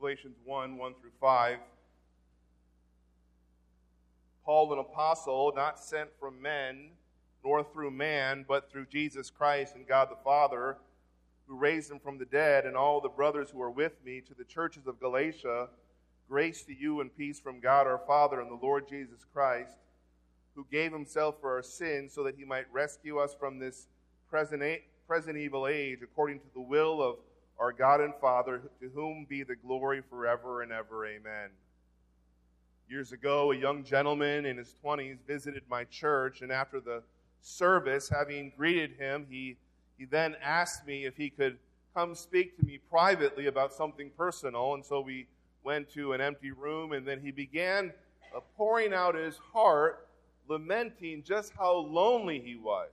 Galatians 1 1 through 5. Paul, an apostle, not sent from men, nor through man, but through Jesus Christ and God the Father, who raised him from the dead, and all the brothers who are with me, to the churches of Galatia, grace to you and peace from God our Father and the Lord Jesus Christ, who gave himself for our sins so that he might rescue us from this present, present evil age, according to the will of our God and Father, to whom be the glory forever and ever. Amen. Years ago, a young gentleman in his 20s visited my church, and after the service, having greeted him, he, he then asked me if he could come speak to me privately about something personal. And so we went to an empty room, and then he began uh, pouring out his heart, lamenting just how lonely he was.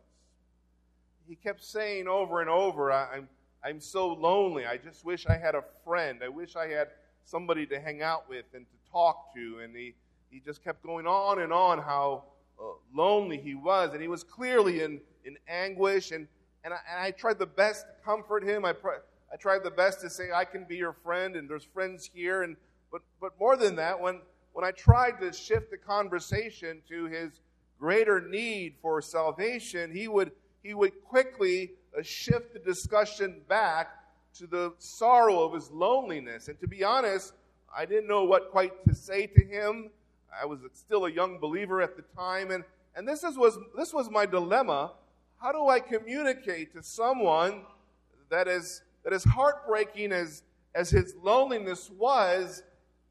He kept saying over and over, I'm I'm so lonely. I just wish I had a friend. I wish I had somebody to hang out with and to talk to. And he, he just kept going on and on how uh, lonely he was. And he was clearly in, in anguish. And, and, I, and I tried the best to comfort him. I, pr- I tried the best to say, I can be your friend, and there's friends here. And, but, but more than that, when, when I tried to shift the conversation to his greater need for salvation, he would, he would quickly shift the discussion back to the sorrow of his loneliness. And to be honest, I didn't know what quite to say to him. I was still a young believer at the time, and, and this, is, was, this was my dilemma. How do I communicate to someone that is, that is heartbreaking as, as his loneliness was,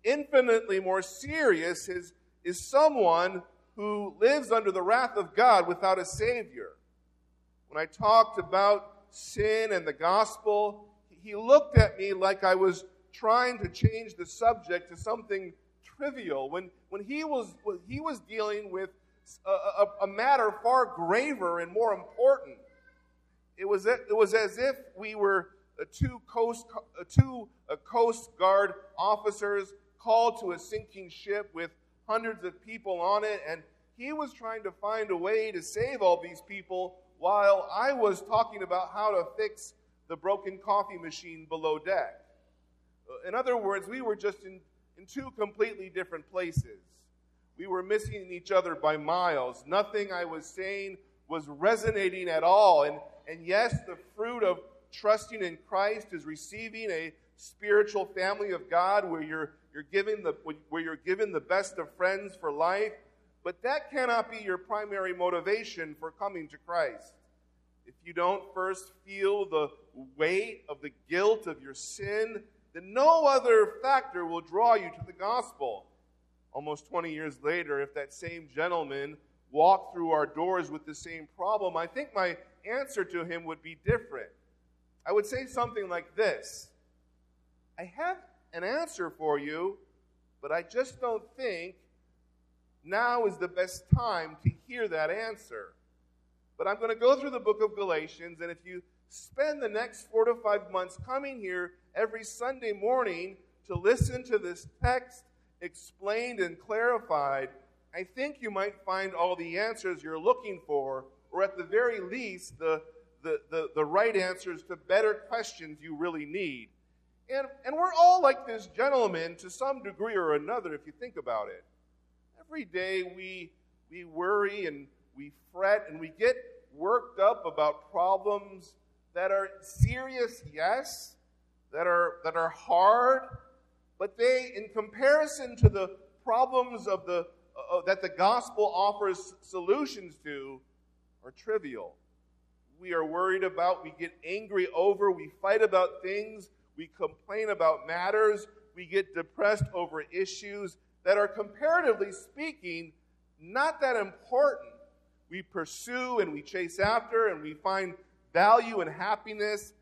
infinitely more serious is, is someone who lives under the wrath of God without a Savior? When I talked about sin and the gospel, he looked at me like I was trying to change the subject to something trivial when, when he, was, he was dealing with a, a, a matter far graver and more important. It was, it was as if we were two coast, two coast guard officers called to a sinking ship with hundreds of people on it, and he was trying to find a way to save all these people while I was talking about how to fix the broken coffee machine below deck. Uh, in other words, we were just in, in two completely different places. We were missing each other by miles. Nothing I was saying was resonating at all. And, and yes, the fruit of trusting in Christ is receiving a spiritual family of God where you're, you're, given the, where you're given the best of friends for life but that cannot be your primary motivation for coming to Christ. If you don't first feel the weight of the guilt of your sin, then no other factor will draw you to the gospel. Almost 20 years later, if that same gentleman walked through our doors with the same problem, I think my answer to him would be different. I would say something like this I have an answer for you, but I just don't think now is the best time to hear that answer. But I'm going to go through the book of Galatians, and if you spend the next four to five months coming here every Sunday morning to listen to this text explained and clarified, I think you might find all the answers you're looking for, or at the very least, the, the, the, the right answers to better questions you really need. And, and we're all like this gentleman to some degree or another, if you think about it. Every day we, we worry and we fret and we get worked up about problems that are serious, yes, that are, that are hard, but they, in comparison to the problems of the, uh, that the gospel offers solutions to, are trivial. We are worried about, we get angry over, we fight about things, we complain about matters, we get depressed over issues that are comparatively speaking not that important. We pursue and we chase after and we find value and happiness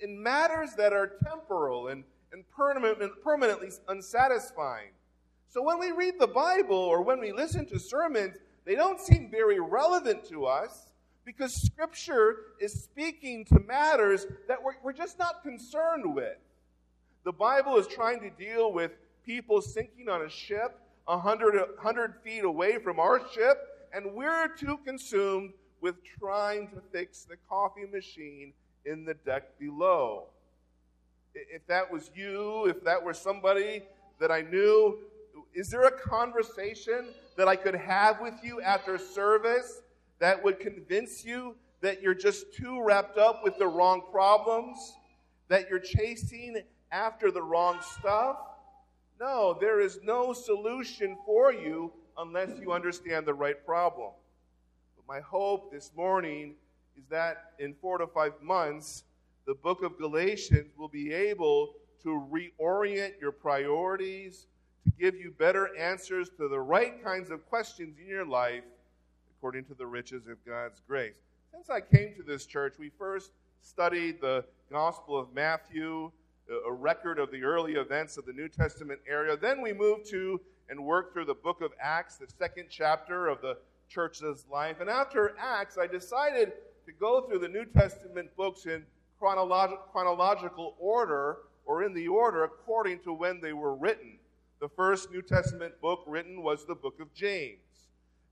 in matters that are temporal and, and permanent, permanently unsatisfying. So when we read the Bible or when we listen to sermons, they don't seem very relevant to us because Scripture is speaking to matters that we're, we're just not concerned with. The Bible is trying to deal with people sinking on a ship 100, 100 feet away from our ship, and we're too consumed with trying to fix the coffee machine in the deck below. if that was you, if that were somebody that I knew, is there a conversation that I could have with you after service that would convince you that you're just too wrapped up with the wrong problems, that you're chasing after the wrong stuff? No, there is no solution for you unless you understand the right problem. But my hope this morning is that in four to five months, the book of Galatians will be able to reorient your priorities, to give you better answers to the right kinds of questions in your life according to the riches of God's grace. Since I came to this church, we first studied the Gospel of Matthew, a record of the early events of the New Testament era. Then we moved to and worked through the book of Acts, the second chapter of the church's life. And after Acts, I decided to go through the New Testament books in chronolog- chronological order or in the order according to when they were written. The first New Testament book written was the book of James.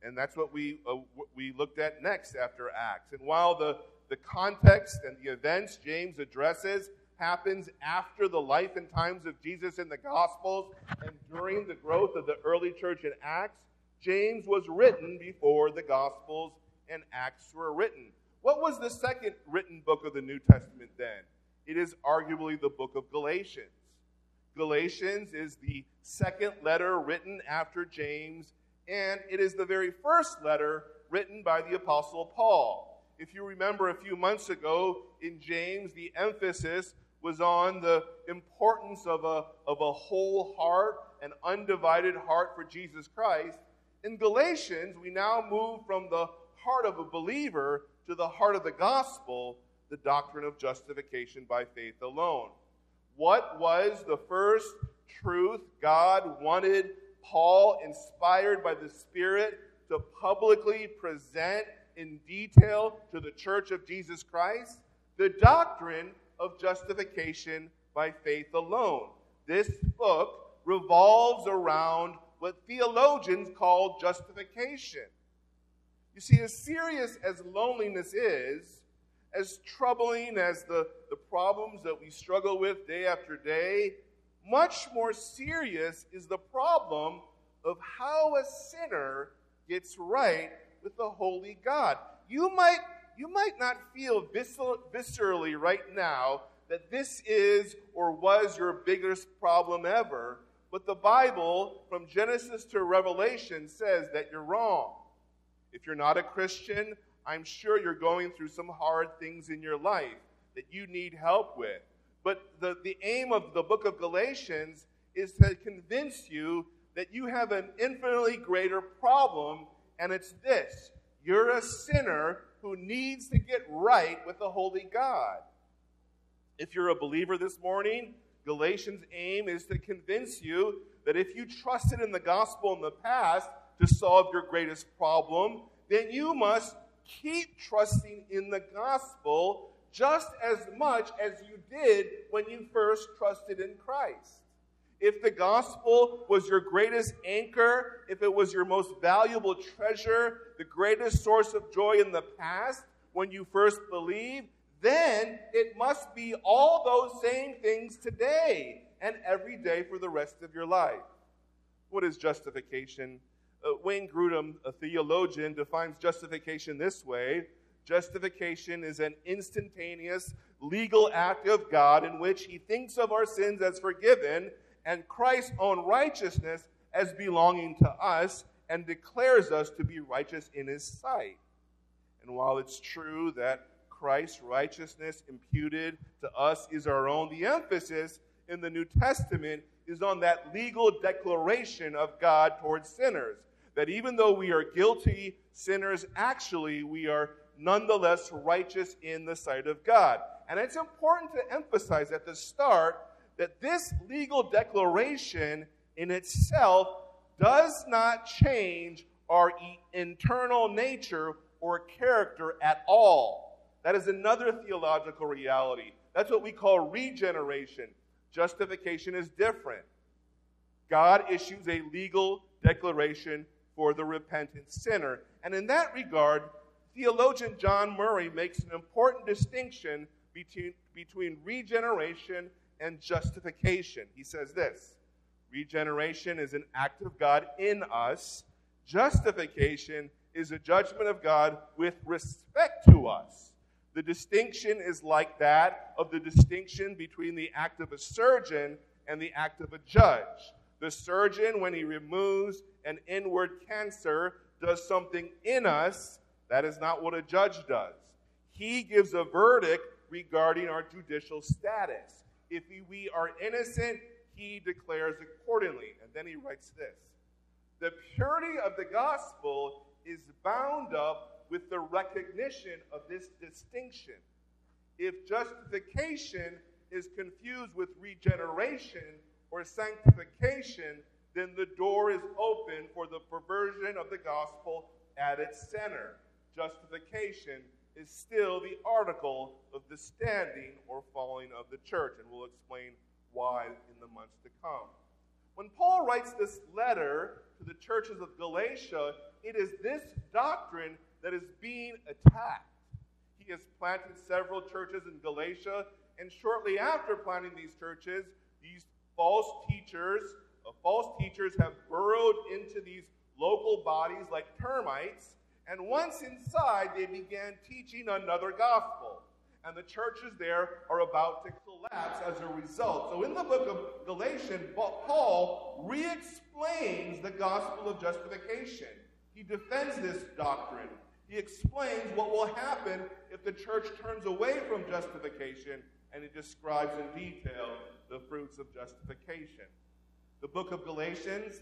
And that's what we, uh, we looked at next after Acts. And while the, the context and the events James addresses happens after the life and times of Jesus in the Gospels and during the growth of the early church in Acts, James was written before the Gospels and Acts were written. What was the second written book of the New Testament then? It is arguably the book of Galatians. Galatians is the second letter written after James, and it is the very first letter written by the Apostle Paul. If you remember a few months ago in James, the emphasis was on the importance of a, of a whole heart, an undivided heart for Jesus Christ. In Galatians, we now move from the heart of a believer to the heart of the gospel, the doctrine of justification by faith alone. What was the first truth God wanted Paul, inspired by the Spirit, to publicly present in detail to the church of Jesus Christ? The doctrine of justification by faith alone. This book revolves around what theologians call justification. You see, as serious as loneliness is, as troubling as the, the problems that we struggle with day after day, much more serious is the problem of how a sinner gets right with the holy God. You might, you might not feel viscerally right now that this is or was your biggest problem ever, but the Bible, from Genesis to Revelation, says that you're wrong. If you're not a Christian, I'm sure you're going through some hard things in your life that you need help with. But the, the aim of the book of Galatians is to convince you that you have an infinitely greater problem, and it's this you're a sinner who needs to get right with the Holy God. If you're a believer this morning, Galatians' aim is to convince you that if you trusted in the gospel in the past, to solve your greatest problem, then you must keep trusting in the gospel just as much as you did when you first trusted in Christ. If the gospel was your greatest anchor, if it was your most valuable treasure, the greatest source of joy in the past when you first believed, then it must be all those same things today and every day for the rest of your life. What is justification? Uh, Wayne Grudem, a theologian, defines justification this way Justification is an instantaneous legal act of God in which he thinks of our sins as forgiven and Christ's own righteousness as belonging to us and declares us to be righteous in his sight. And while it's true that Christ's righteousness imputed to us is our own, the emphasis in the New Testament is on that legal declaration of God towards sinners that even though we are guilty sinners, actually we are nonetheless righteous in the sight of God. And it's important to emphasize at the start that this legal declaration in itself does not change our internal nature or character at all. That is another theological reality. That's what we call regeneration. Justification is different. God issues a legal declaration for the repentant sinner. And in that regard, theologian John Murray makes an important distinction between, between regeneration and justification. He says this Regeneration is an act of God in us, justification is a judgment of God with respect to us. The distinction is like that of the distinction between the act of a surgeon and the act of a judge. The surgeon, when he removes an inward cancer, does something in us. That is not what a judge does. He gives a verdict regarding our judicial status. If we are innocent, he declares accordingly. And then he writes this The purity of the gospel is bound up with the recognition of this distinction. If justification is confused with regeneration or sanctification, then the door is open for the perversion of the gospel at its center. Justification is still the article of the standing or falling of the church, and we'll explain why in the months to come. When Paul writes this letter to the churches of Galatia, it is this doctrine that is being attacked. He has planted several churches in Galatia, and shortly after planting these churches, these false teachers, uh, false teachers have burrowed into these local bodies like termites, and once inside, they began teaching another gospel and the churches there are about to collapse as a result. So in the book of Galatians, Paul re explains the gospel of justification. He defends this doctrine. He explains what will happen if the church turns away from justification, and he describes in detail the fruits of justification. The book of Galatians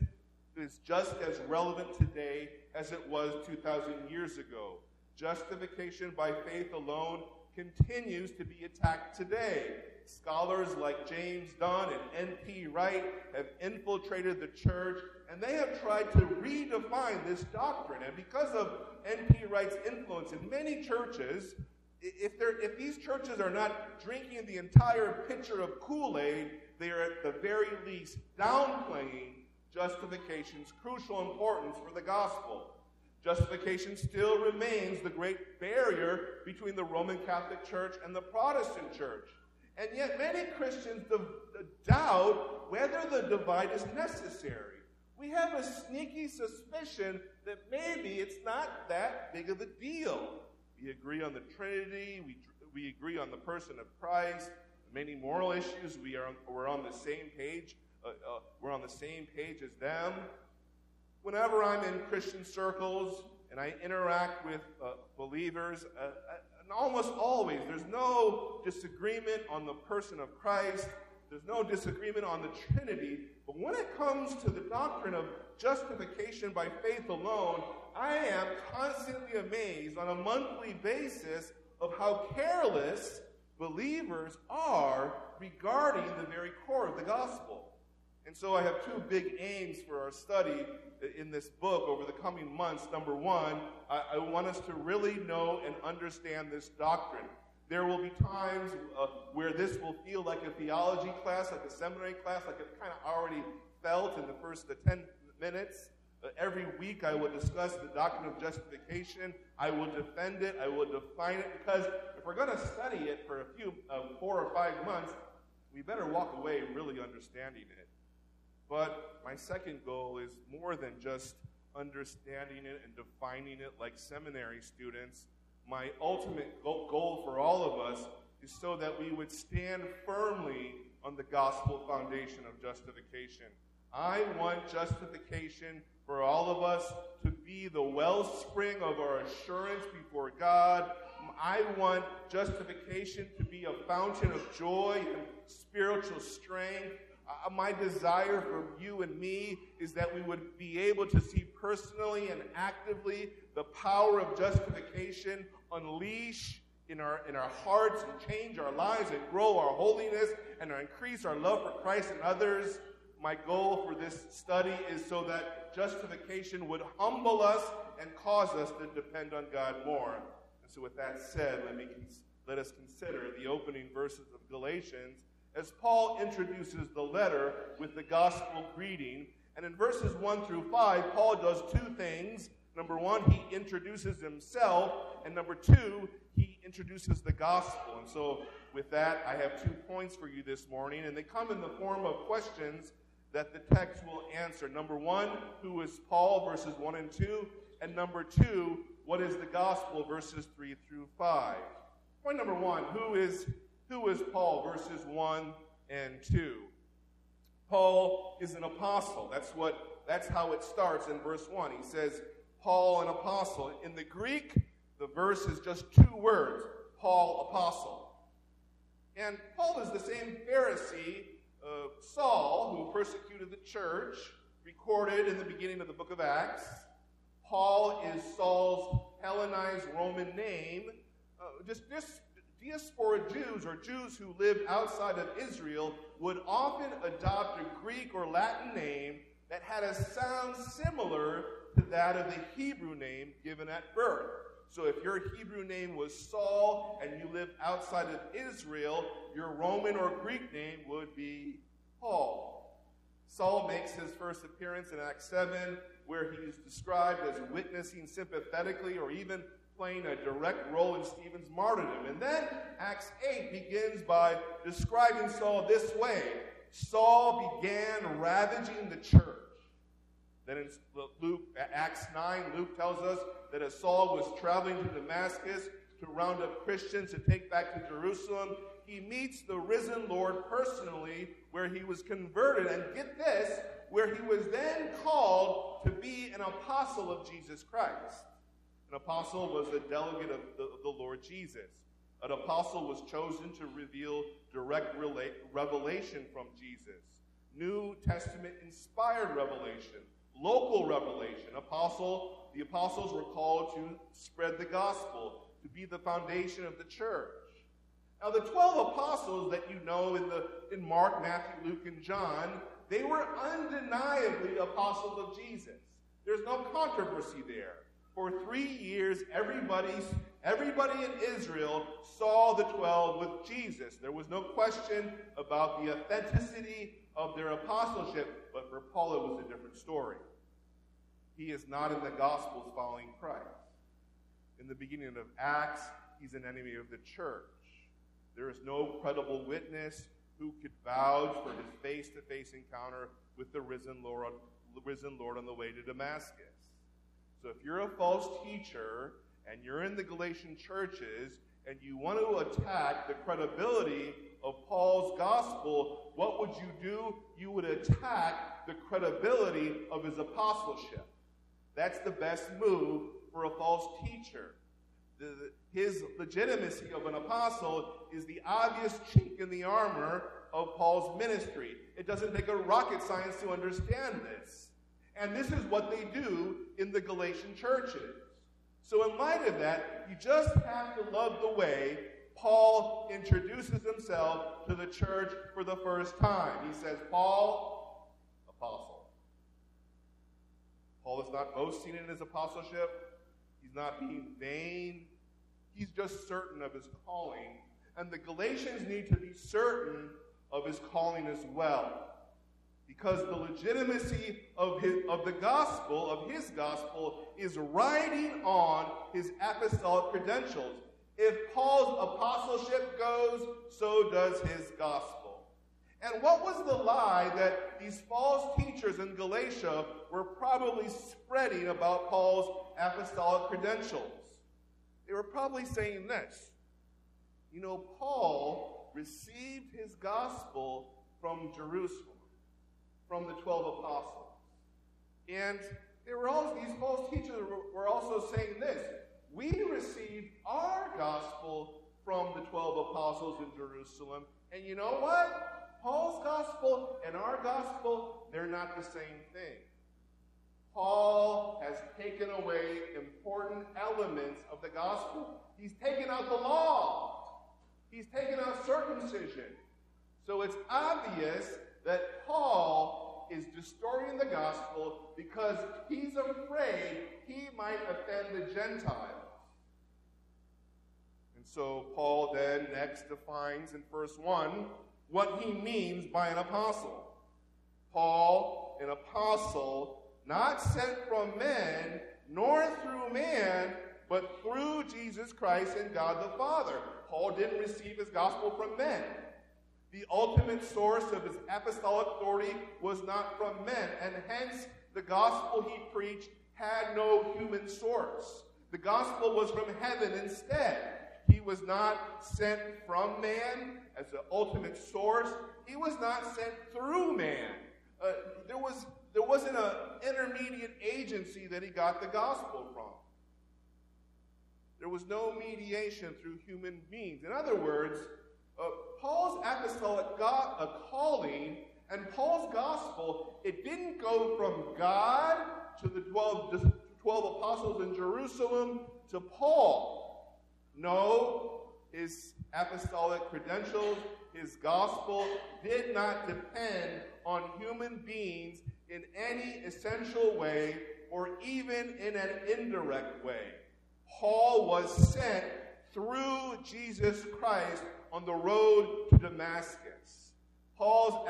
is just as relevant today as it was 2,000 years ago. Justification by faith alone continues to be attacked today. Scholars like James Dunn and N.T. Wright have infiltrated the church and they have tried to redefine this doctrine. And because of N.T. Wright's influence in many churches, if, if these churches are not drinking the entire pitcher of Kool Aid, they are at the very least downplaying justification's crucial importance for the gospel. Justification still remains the great barrier between the Roman Catholic Church and the Protestant Church. And yet, many Christians doubt whether the divide is necessary. We have a sneaky suspicion that maybe it's not that big of a deal. We agree on the Trinity, we, we agree on the person of Christ, many moral issues, we are we're on the same page. Uh, uh, we're on the same page as them. Whenever I'm in Christian circles and I interact with uh, believers, uh, uh, and almost always there's no disagreement on the person of Christ, there's no disagreement on the Trinity, but when it comes to the doctrine of justification by faith alone, I am constantly amazed on a monthly basis of how careless believers are regarding the very core of the gospel. And so I have two big aims for our study in this book over the coming months. Number one, I, I want us to really know and understand this doctrine. There will be times uh, where this will feel like a theology class, like a seminary class, like it kind of already felt in the first uh, 10 minutes. Uh, every week I will discuss the doctrine of justification. I will defend it. I will define it because if we're going to study it for a few, uh, four or five months, we better walk away really understanding it. But my second goal is more than just understanding it and defining it like seminary students. My ultimate goal for all of us is so that we would stand firmly on the gospel foundation of justification. I want justification for all of us to be the wellspring of our assurance before God. I want justification to be a fountain of joy and spiritual strength uh, my desire for you and me is that we would be able to see personally and actively the power of justification unleash in our, in our hearts and change our lives and grow our holiness and increase our love for Christ and others. My goal for this study is so that justification would humble us and cause us to depend on God more. And so, with that said, let, me, let us consider the opening verses of Galatians as Paul introduces the letter with the gospel greeting. And in verses 1 through 5, Paul does two things. Number one, he introduces himself. And number two, he introduces the gospel. And so, with that, I have two points for you this morning, and they come in the form of questions that the text will answer. Number one, who is Paul, verses 1 and 2? And number two, what is the gospel, verses 3 through 5? Point number one, who is, who is Paul, verses 1 and 2? Paul is an apostle. That's what that's how it starts in verse 1. He says, Paul, an apostle. In the Greek, the verse is just two words Paul, apostle. And Paul is the same Pharisee, uh, Saul, who persecuted the church, recorded in the beginning of the book of Acts. Paul is Saul's Hellenized Roman name. Uh, just, just diaspora Jews or Jews who lived outside of Israel would often adopt a Greek or Latin name that had a sound similar to that of the Hebrew name given at birth. So if your Hebrew name was Saul and you lived outside of Israel, your Roman or Greek name would be Paul. Saul makes his first appearance in Acts 7, where he is described as witnessing sympathetically or even playing a direct role in Stephen's martyrdom. And then Acts 8 begins by describing Saul this way Saul began ravaging the church. Then in Luke, Acts 9, Luke tells us that as Saul was traveling to Damascus to round up Christians to take back to Jerusalem, he meets the risen Lord personally, where he was converted. And get this, where he was then called to be an apostle of Jesus Christ. An apostle was a delegate of the, of the Lord Jesus. An apostle was chosen to reveal direct revelation from Jesus. New Testament inspired revelation, local revelation. Apostle, the apostles were called to spread the gospel, to be the foundation of the church. Now, the 12 apostles that you know in, the, in Mark, Matthew, Luke, and John, they were undeniably apostles of Jesus. There's no controversy there. For three years, everybody, everybody in Israel saw the 12 with Jesus. There was no question about the authenticity of their apostleship, but for Paul, it was a different story. He is not in the Gospels following Christ. In the beginning of Acts, he's an enemy of the church. There is no credible witness who could vouch for his face to face encounter with the risen Lord, risen Lord on the way to Damascus. So if you're a false teacher and you're in the Galatian churches and you want to attack the credibility of Paul's gospel, what would you do? You would attack the credibility of his apostleship. That's the best move for a false teacher. The, his legitimacy of an apostle is the obvious chink in the armor of Paul's ministry. It doesn't take a rocket science to understand this. And this is what they do in the Galatian churches. So, in light of that, you just have to love the way Paul introduces himself to the church for the first time. He says, Paul, apostle. Paul is not boasting in his apostleship, he's not being vain, he's just certain of his calling. And the Galatians need to be certain of his calling as well because the legitimacy of, his, of the gospel, of his gospel, is riding on his apostolic credentials. If Paul's apostleship goes, so does his gospel. And what was the lie that these false teachers in Galatia were probably spreading about Paul's apostolic credentials? They were probably saying this You know, Paul received his gospel from Jerusalem from the 12 apostles. And they were all, these false teachers were also saying this We received our gospel from the 12 apostles in Jerusalem. And you know what? Paul's gospel and our gospel, they're not the same thing. Paul has taken away important elements of the gospel. He's taken out the law. He's taken out circumcision. So it's obvious that Paul is distorting the gospel because he's afraid he might offend the Gentiles. And so Paul then next defines in verse 1 what he means by an apostle. Paul, an apostle, not sent from men, nor through man, but through Jesus Christ and God the Father. Paul didn't receive his gospel from men. The ultimate source of his apostolic authority was not from men, and hence the gospel he preached had no human source. The gospel was from heaven instead. He was not sent from man as the ultimate source. He was not sent through man. Uh, there, was, there wasn't an intermediate agency that he got the gospel from. There was no mediation through human beings. In other words, uh, Paul's apostolic God, uh, calling and Paul's gospel, it didn't go from God to the 12, 12 apostles in Jerusalem to Paul. No, his apostolic credentials, his gospel did not depend on human beings in any essential way or even in an indirect way. Paul was sent through Jesus Christ on the road to Damascus. Paul's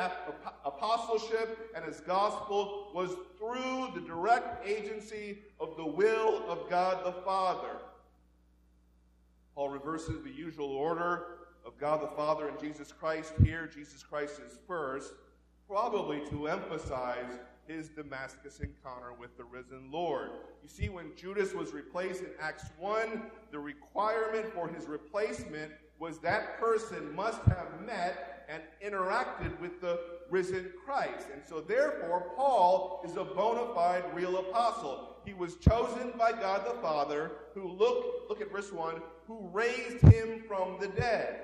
apostleship and his gospel was through the direct agency of the will of God the Father. Paul reverses the usual order of God the Father and Jesus Christ here. Jesus Christ is first, probably to emphasize his Damascus encounter with the risen Lord. You see, when Judas was replaced in Acts 1, the requirement for his replacement was that person must have met and interacted with the risen Christ. And so, therefore, Paul is a bona fide real apostle. He was chosen by God the Father, who, look, look at verse 1, who raised him from the dead.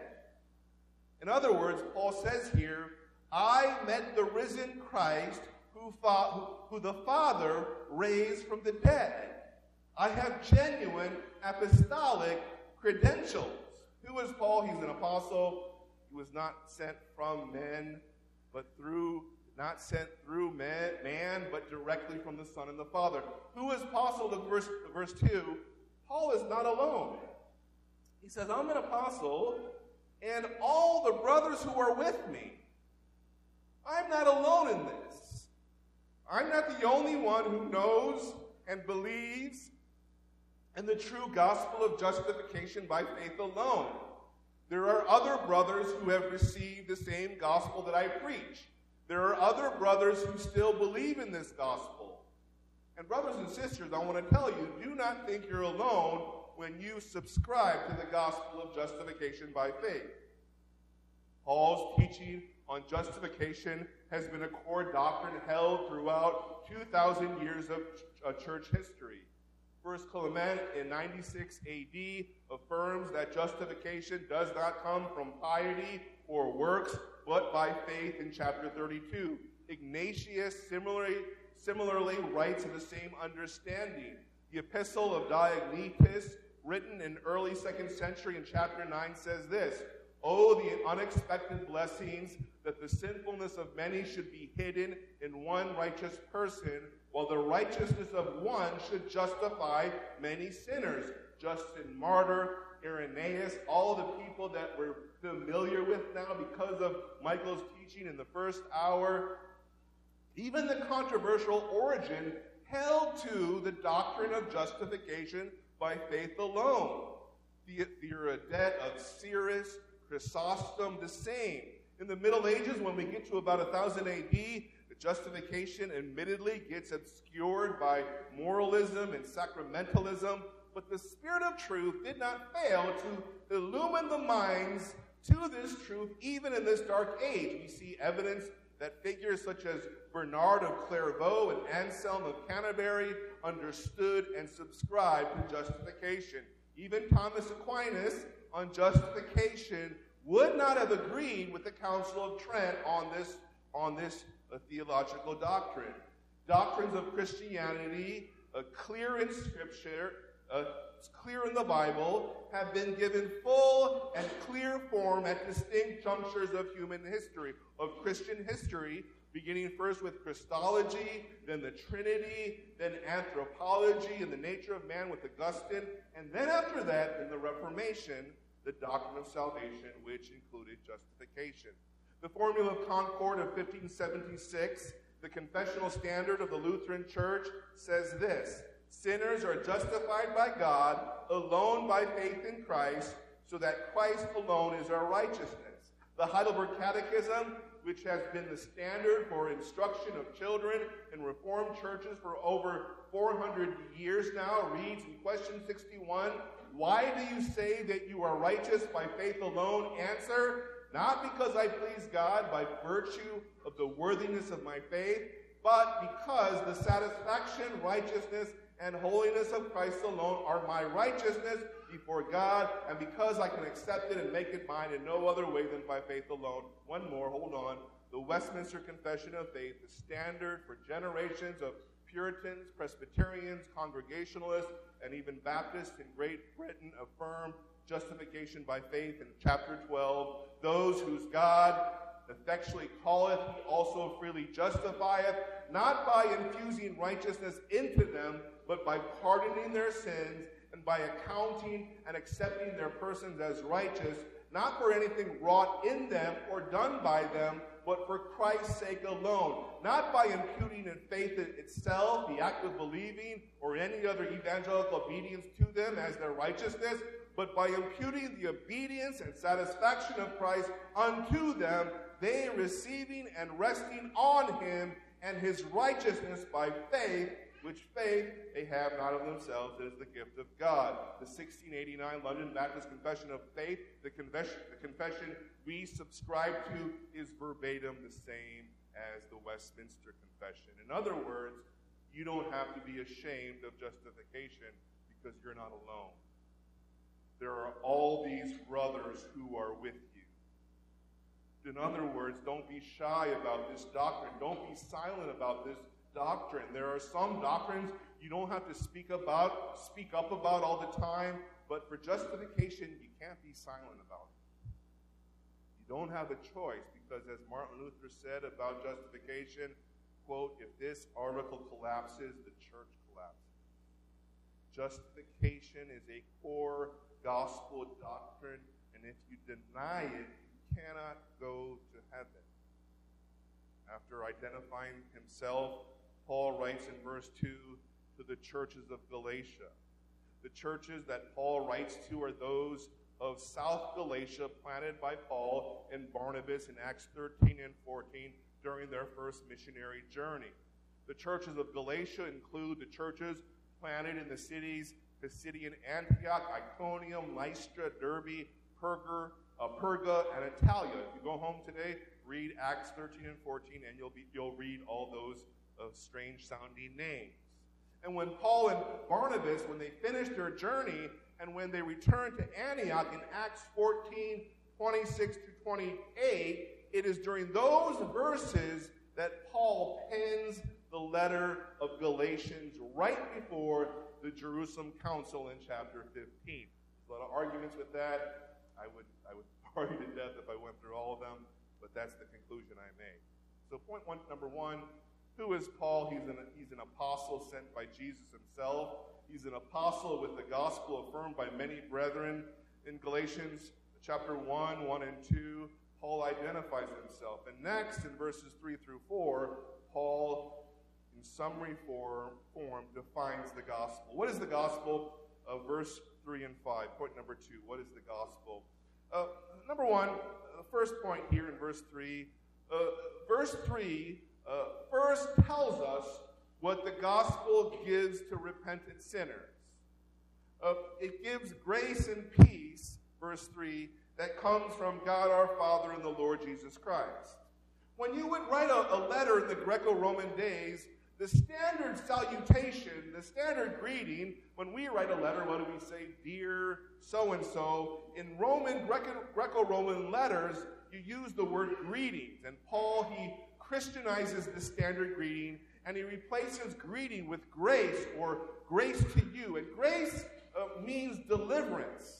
In other words, Paul says here, I met the risen Christ who, who the Father raised from the dead. I have genuine apostolic credentials. Who is Paul? He's an apostle. He was not sent from men, but through not sent through man, man, but directly from the Son and the Father. Who is apostle? To verse, verse 2, Paul is not alone. He says, I'm an apostle, and all the brothers who are with me. I'm not alone in this. I'm not the only one who knows and believes in the true gospel of justification by faith alone. There are other brothers who have received the same gospel that I preach. There are other brothers who still believe in this gospel. And, brothers and sisters, I want to tell you do not think you're alone when you subscribe to the gospel of justification by faith. Paul's teaching on justification has been a core doctrine held throughout 2,000 years of uh, church history. First Clement in 96 AD affirms that justification does not come from piety or works, but by faith in chapter 32. Ignatius similarly, similarly writes of the same understanding. The Epistle of Diognetus, written in early second century in chapter 9, says this Oh, the unexpected blessings that the sinfulness of many should be hidden in one righteous person while the righteousness of one should justify many sinners. Justin Martyr, Irenaeus, all the people that we're familiar with now because of Michael's teaching in the first hour. Even the controversial Origen held to the doctrine of justification by faith alone. The Theodoret of Cyrrhus, Chrysostom, the same. In the Middle Ages, when we get to about 1000 AD, the Justification admittedly gets obscured by moralism and sacramentalism, but the Spirit of truth did not fail to illumine the minds to this truth even in this dark age. We see evidence that figures such as Bernard of Clairvaux and Anselm of Canterbury understood and subscribed to justification. Even Thomas Aquinas on justification would not have agreed with the Council of Trent on this, on this a theological doctrine. Doctrines of Christianity, uh, clear in Scripture, uh, clear in the Bible, have been given full and clear form at distinct junctures of human history, of Christian history, beginning first with Christology, then the Trinity, then anthropology and the nature of man with Augustine, and then after that, in the Reformation, the doctrine of salvation, which included justification. The Formula of Concord of 1576, the confessional standard of the Lutheran Church, says this Sinners are justified by God alone by faith in Christ, so that Christ alone is our righteousness. The Heidelberg Catechism, which has been the standard for instruction of children in Reformed churches for over 400 years now, reads in question 61 Why do you say that you are righteous by faith alone? Answer Not because I please God by virtue of the worthiness of my faith, but because the satisfaction, righteousness, and holiness of Christ alone are my righteousness before God, and because I can accept it and make it mine in no other way than by faith alone. One more, hold on. The Westminster Confession of Faith, the standard for generations of Puritans, Presbyterians, Congregationalists, and even Baptists in Great Britain affirm justification by faith in chapter 12. Those whose God effectually calleth, he also freely justifieth, not by infusing righteousness into them, but by pardoning their sins by accounting and accepting their persons as righteous, not for anything wrought in them or done by them, but for Christ's sake alone, not by imputing in faith itself, the act of believing, or any other evangelical obedience to them as their righteousness, but by imputing the obedience and satisfaction of Christ unto them, they receiving and resting on him and his righteousness by faith, which faith they have not of themselves, is the gift of God. The 1689 London Baptist Confession of Faith, the confession, the confession we subscribe to, is verbatim the same as the Westminster Confession. In other words, you don't have to be ashamed of justification because you're not alone. There are all these brothers who are with you. In other words, don't be shy about this doctrine. Don't be silent about this doctrine. There are some doctrines you don't have to speak about, speak up about all the time, but for justification, you can't be silent about it. You don't have a choice because as Martin Luther said about justification, quote, if this article collapses, the church collapses. Justification is a core gospel doctrine, and if you deny it, you cannot go to heaven. After identifying himself Paul writes in verse 2 to the churches of Galatia. The churches that Paul writes to are those of South Galatia planted by Paul and Barnabas in Acts 13 and 14 during their first missionary journey. The churches of Galatia include the churches planted in the cities Pisidian Antioch, Iconium, Lystra, Derbe, Perga, uh, Perga, and Attalia. If you go home today, read Acts 13 and 14, and you'll, be, you'll read all those of strange sounding names. And when Paul and Barnabas, when they finished their journey and when they returned to Antioch in Acts 14 26 to 28, it is during those verses that Paul pens the letter of Galatians right before the Jerusalem Council in chapter 15. A lot of arguments with that. I would, I would bore to death if I went through all of them, but that's the conclusion I made. So, point one, number one, who is Paul? He's an, he's an apostle sent by Jesus himself. He's an apostle with the gospel affirmed by many brethren. In Galatians chapter 1, 1 and 2, Paul identifies himself. And next, in verses 3 through 4, Paul, in summary form, form defines the gospel. What is the gospel? Uh, verse 3 and 5. Point number 2. What is the gospel? Uh, number one, the first point here in verse 3. Uh, verse 3 uh, first tells us what the gospel gives to repentant sinners. Uh, it gives grace and peace, verse 3, that comes from God our Father and the Lord Jesus Christ. When you would write a, a letter in the Greco Roman days, the standard salutation, the standard greeting, when we write a letter, what do we say? Dear so and so. In Roman, Greco Roman letters, you use the word greetings. And Paul, he Christianizes the standard greeting and he replaces greeting with grace or grace to you. And grace uh, means deliverance.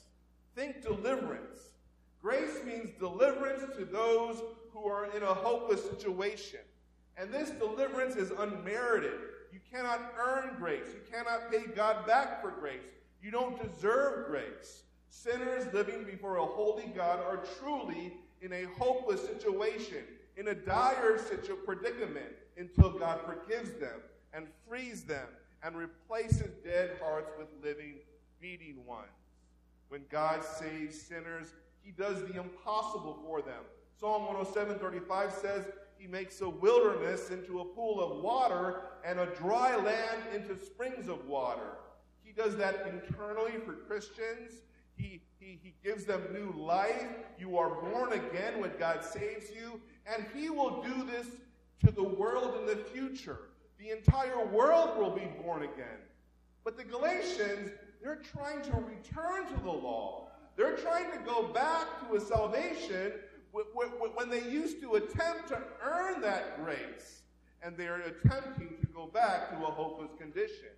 Think deliverance. Grace means deliverance to those who are in a hopeless situation. And this deliverance is unmerited. You cannot earn grace. You cannot pay God back for grace. You don't deserve grace. Sinners living before a holy God are truly in a hopeless situation in a dire predicament until God forgives them and frees them and replaces dead hearts with living, beating ones. When God saves sinners, he does the impossible for them. Psalm 107:35 says, He makes a wilderness into a pool of water and a dry land into springs of water. He does that internally for Christians. He, he, he gives them new life. You are born again when God saves you. And He will do this to the world in the future. The entire world will be born again. But the Galatians, they're trying to return to the law. They're trying to go back to a salvation when they used to attempt to earn that grace. And they're attempting to go back to a hopeless condition.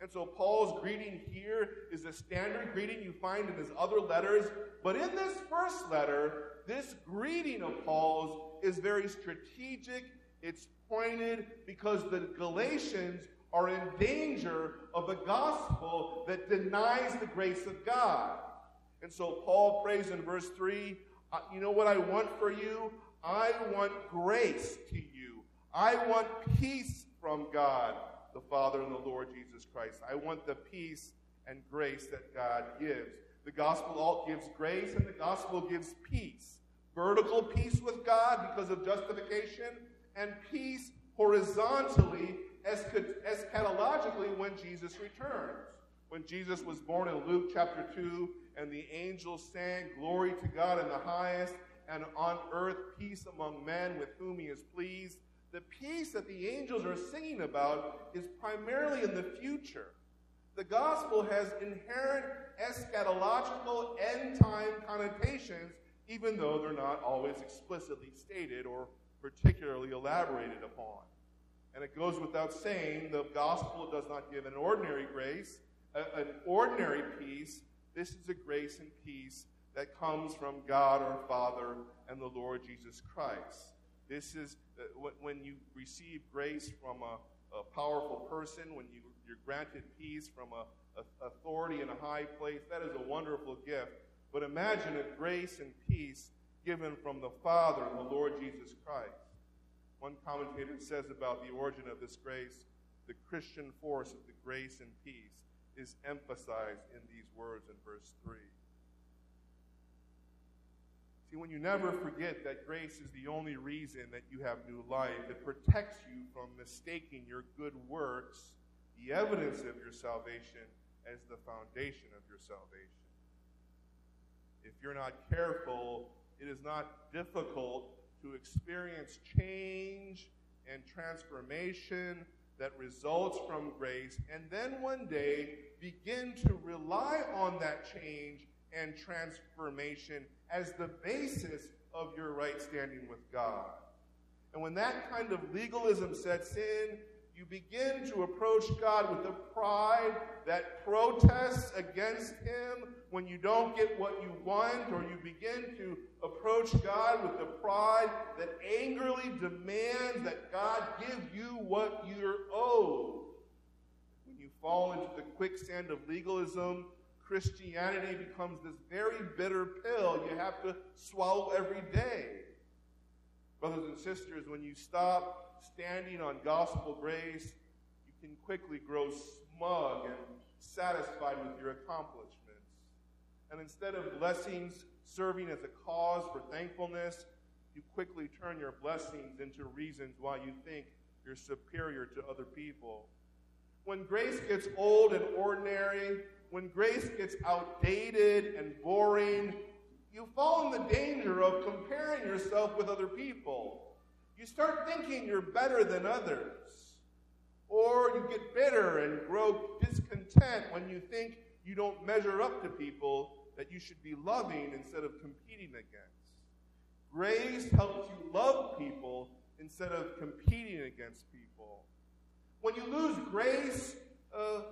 And so Paul's greeting here is a standard greeting you find in his other letters. But in this first letter, this greeting of Paul's is very strategic. It's pointed because the Galatians are in danger of a gospel that denies the grace of God. And so Paul prays in verse 3 uh, You know what I want for you? I want grace to you. I want peace from God the Father and the Lord Jesus Christ. I want the peace and grace that God gives. The gospel gives grace and the gospel gives peace. Vertical peace with God because of justification, and peace horizontally, eschatologically, when Jesus returns. When Jesus was born in Luke chapter 2, and the angels sang, Glory to God in the highest, and on earth peace among men with whom he is pleased. The peace that the angels are singing about is primarily in the future. The gospel has inherent eschatological end time connotations, even though they're not always explicitly stated or particularly elaborated upon. And it goes without saying the gospel does not give an ordinary grace, a, an ordinary peace. This is a grace and peace that comes from God our Father and the Lord Jesus Christ. This is uh, when you receive grace from a, a powerful person, when you, you're granted peace from a, a authority in a high place. That is a wonderful gift. But imagine a grace and peace given from the Father and the Lord Jesus Christ. One commentator says about the origin of this grace the Christian force of the grace and peace is emphasized in these words in verse 3. See, when you never forget that grace is the only reason that you have new life, it protects you from mistaking your good works, the evidence of your salvation, as the foundation of your salvation. If you're not careful, it is not difficult to experience change and transformation that results from grace, and then one day begin to rely on that change and transformation as the basis of your right standing with God. And when that kind of legalism sets in, you begin to approach God with a pride that protests against Him when you don't get what you want, or you begin to approach God with a pride that angrily demands that God give you what you're owed. When you fall into the quicksand of legalism, Christianity becomes this very bitter pill you have to swallow every day. Brothers and sisters, when you stop standing on gospel grace, you can quickly grow smug and satisfied with your accomplishments. And instead of blessings serving as a cause for thankfulness, you quickly turn your blessings into reasons why you think you're superior to other people. When grace gets old and ordinary, when grace gets outdated and boring, you fall in the danger of comparing yourself with other people. You start thinking you're better than others. Or you get bitter and grow discontent when you think you don't measure up to people that you should be loving instead of competing against. Grace helps you love people instead of competing against people. When you lose grace, uh,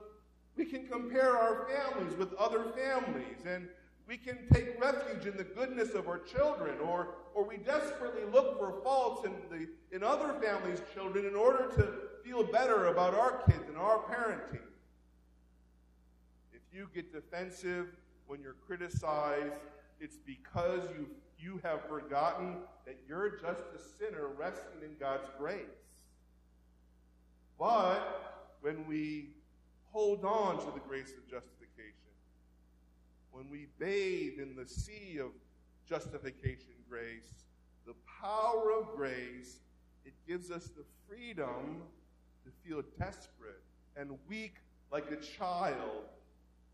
we can compare our families with other families and we can take refuge in the goodness of our children, or, or we desperately look for faults in, the, in other families' children in order to feel better about our kids and our parenting. If you get defensive when you're criticized, it's because you, you have forgotten that you're just a sinner resting in God's grace. But when we hold on to the grace of justification, when we bathe in the sea of justification grace, the power of grace, it gives us the freedom to feel desperate and weak like a child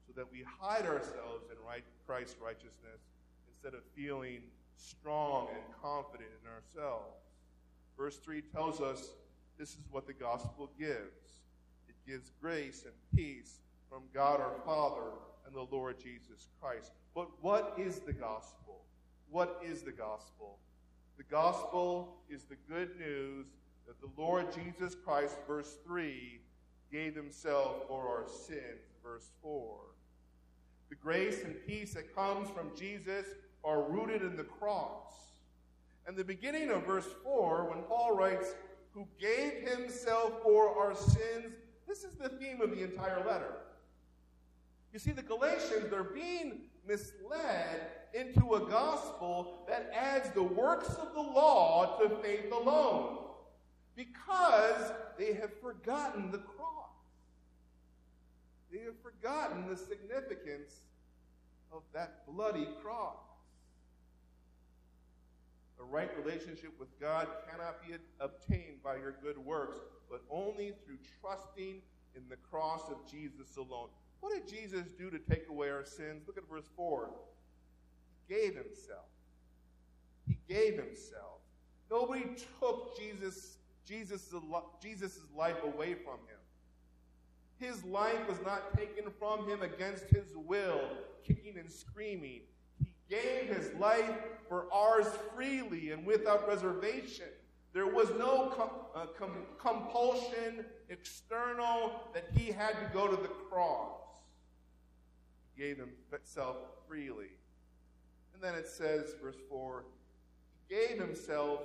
so that we hide ourselves in right, Christ's righteousness instead of feeling strong and confident in ourselves. Verse 3 tells us this is what the gospel gives it gives grace and peace from God our Father and the Lord Jesus Christ. But what is the gospel? What is the gospel? The gospel is the good news that the Lord Jesus Christ, verse 3, gave himself for our sins, verse 4. The grace and peace that comes from Jesus are rooted in the cross. And the beginning of verse 4, when Paul writes, who gave himself for our sins, this is the theme of the entire letter. You see, the Galatians, they're being misled into a gospel that adds the works of the law to faith alone because they have forgotten the cross. They have forgotten the significance of that bloody cross. A right relationship with God cannot be obtained by your good works, but only through trusting in the cross of Jesus alone. What did Jesus do to take away our sins? Look at verse 4. He gave himself. He gave himself. Nobody took Jesus, Jesus, life away from him. His life was not taken from him against his will, kicking and screaming. He gave his life for ours freely and without reservation. There was no com- uh, com- compulsion external that he had to go to the cross. Gave himself freely. And then it says, verse 4, he gave himself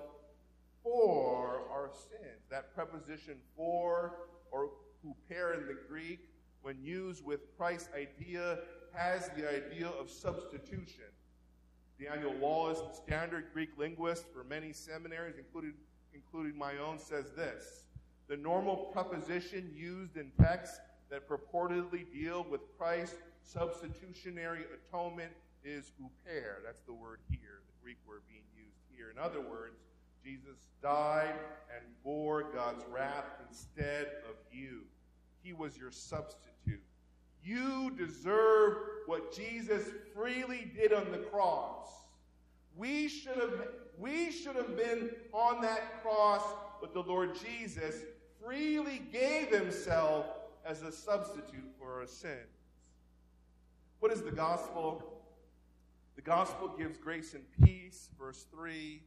for our sins. That preposition for or huper in the Greek, when used with Christ's idea, has the idea of substitution. Daniel Wallace, the standard Greek linguist for many seminaries, including, including my own, says this The normal preposition used in texts that purportedly deal with Christ's substitutionary atonement is huper. That's the word here, the Greek word being used here. In other words, Jesus died and bore God's wrath instead of you. He was your substitute. You deserve what Jesus freely did on the cross. We should have, we should have been on that cross, but the Lord Jesus freely gave himself as a substitute for our sins. What is the gospel? The gospel gives grace and peace, verse 3.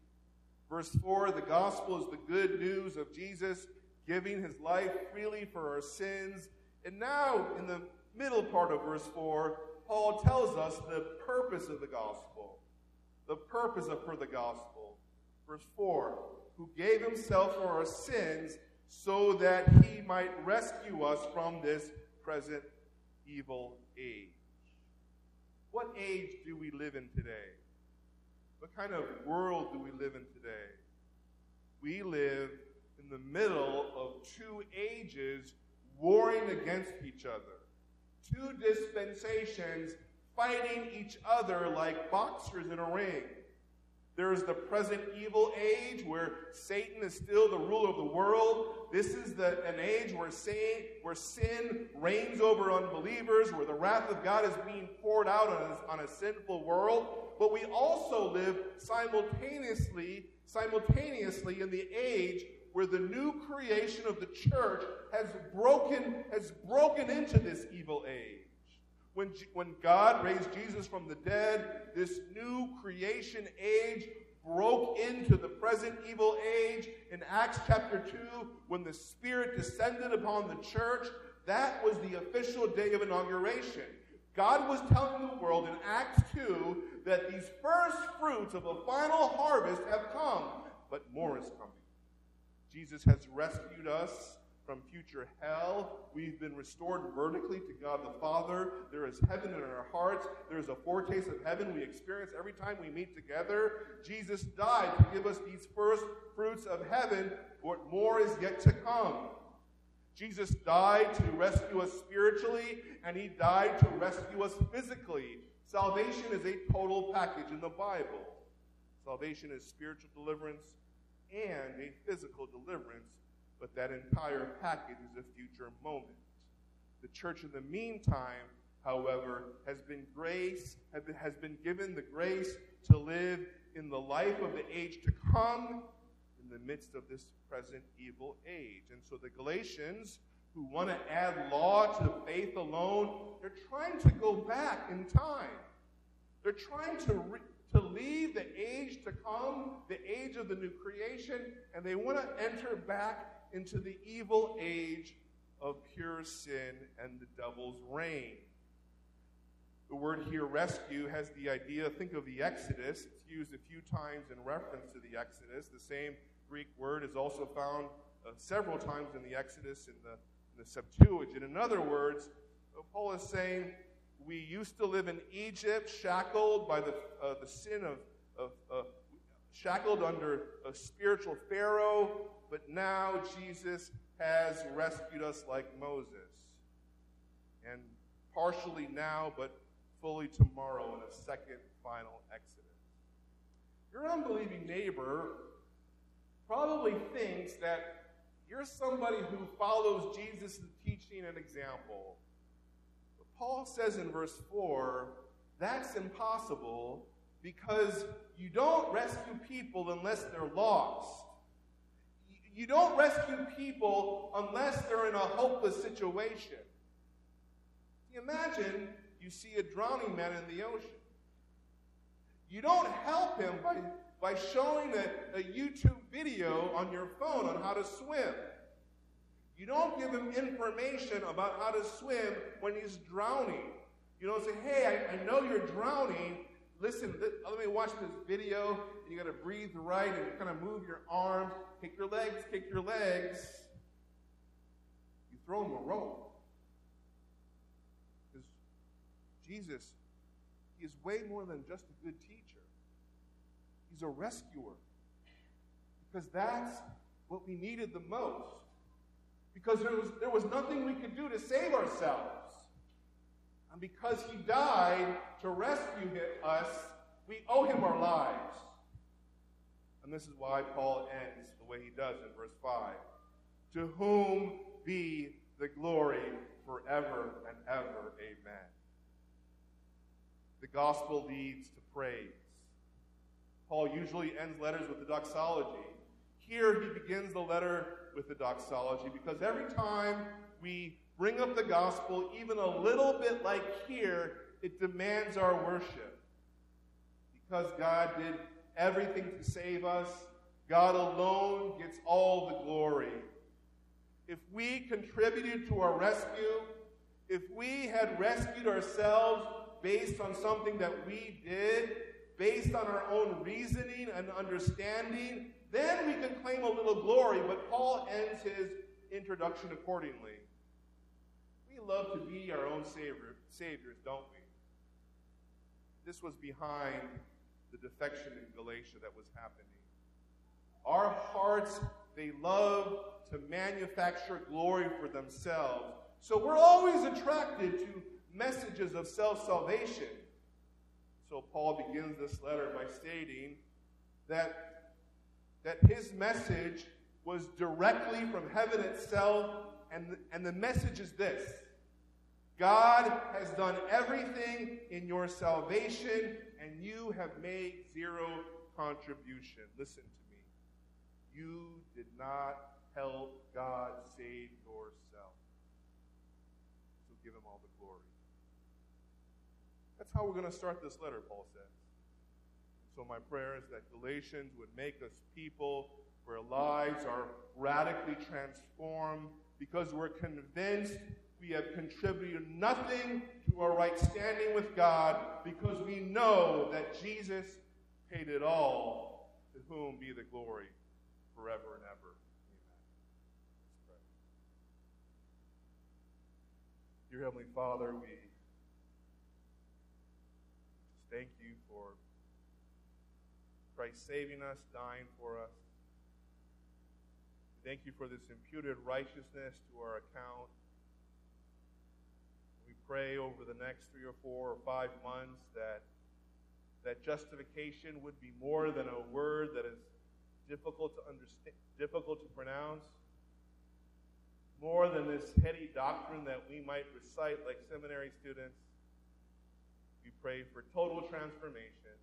Verse 4 the gospel is the good news of Jesus giving his life freely for our sins. And now, in the middle part of verse 4, Paul tells us the purpose of the gospel. The purpose of for the gospel. Verse 4 Who gave himself for our sins so that he might rescue us from this present evil age. What age do we live in today? What kind of world do we live in today? We live in the middle of two ages warring against each other. Two dispensations fighting each other like boxers in a ring. There is the present evil age where Satan is still the ruler of the world. This is the, an age where sin, where sin reigns over unbelievers, where the wrath of God is being poured out on on a sinful world. But we also live simultaneously, simultaneously in the age where the new creation of the church has broken, has broken into this evil age. When, when God raised Jesus from the dead, this new creation age broke into the present evil age in Acts chapter 2 when the Spirit descended upon the church. That was the official day of inauguration. God was telling the world in Acts 2 that these first fruits of a final harvest have come, but more is coming. Jesus has rescued us from future hell. We've been restored vertically to God the Father. There is heaven in our hearts. There is a foretaste of heaven we experience every time we meet together. Jesus died to give us these first fruits of heaven, but more is yet to come. Jesus died to rescue us spiritually, and he died to rescue us physically. Salvation is a total package in the Bible. Salvation is spiritual deliverance and a physical deliverance, but that entire package is a future moment. The church, in the meantime, however, has been grace, has been given the grace to live in the life of the age to come in the midst of this present evil age. And so the Galatians, who want to add law to faith alone, they're trying to go back in time. They're trying to, re- to leave the age to come, the age of the new creation, and they want to enter back into the evil age of pure sin and the devil's reign. The word here, rescue, has the idea, think of the Exodus. It's used a few times in reference to the Exodus. The same Greek word is also found uh, several times in the Exodus in the, in the Septuagint. In other words, uh, Paul is saying, we used to live in Egypt, shackled by the, uh, the sin of, of uh, shackled under a spiritual Pharaoh, but now Jesus has rescued us like Moses. And partially now, but fully tomorrow in a second final exodus. Your unbelieving neighbor probably thinks that you're somebody who follows Jesus' teaching and example. But Paul says in verse 4 that's impossible because you don't rescue people unless they're lost. You don't rescue people unless they're in a hopeless situation. Imagine you see a drowning man in the ocean. You don't help him by, by showing a, a YouTube video on your phone on how to swim. You don't give him information about how to swim when he's drowning. You don't say, hey, I, I know you're drowning. Listen, let me watch this video. You got to breathe right and kind of move your arms, kick your legs, kick your legs. You throw him a rope. Because Jesus, he is way more than just a good teacher. He's a rescuer. Because that's what we needed the most. Because there was, there was nothing we could do to save ourselves. And because he died to rescue us, we owe him our lives. And this is why Paul ends the way he does in verse 5. To whom be the glory forever and ever. Amen. The gospel leads to praise. Paul usually ends letters with the doxology. Here he begins the letter with the doxology because every time we bring up the gospel, even a little bit like here, it demands our worship. Because God did everything to save us, God alone gets all the glory. If we contributed to our rescue, if we had rescued ourselves based on something that we did, based on our own reasoning and understanding, then we can claim a little glory. But Paul ends his introduction accordingly. We love to be our own savior, saviors, don't we? This was behind the defection in Galatia that was happening. Our hearts, they love to manufacture glory for themselves. So we're always attracted to messages of self salvation. So Paul begins this letter by stating that, that his message was directly from heaven itself, and and the message is this God has done everything in your salvation, and you have made zero contribution. Listen to me. You did not help God save yourself. So give him all the glory. That's how we're going to start this letter, Paul says. So my prayer is that Galatians would make us people where lives are radically transformed because we're convinced we have contributed nothing to our right standing with God because we know that Jesus paid it all, to whom be the glory forever and ever. Amen. Dear Heavenly Father, we thank you for Christ saving us, dying for us. thank you for this imputed righteousness to our account. Pray over the next three or four or five months that that justification would be more than a word that is difficult to understand, difficult to pronounce, more than this heady doctrine that we might recite like seminary students. We pray for total transformation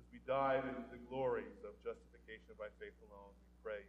as we dive into the glories of justification by faith alone. We pray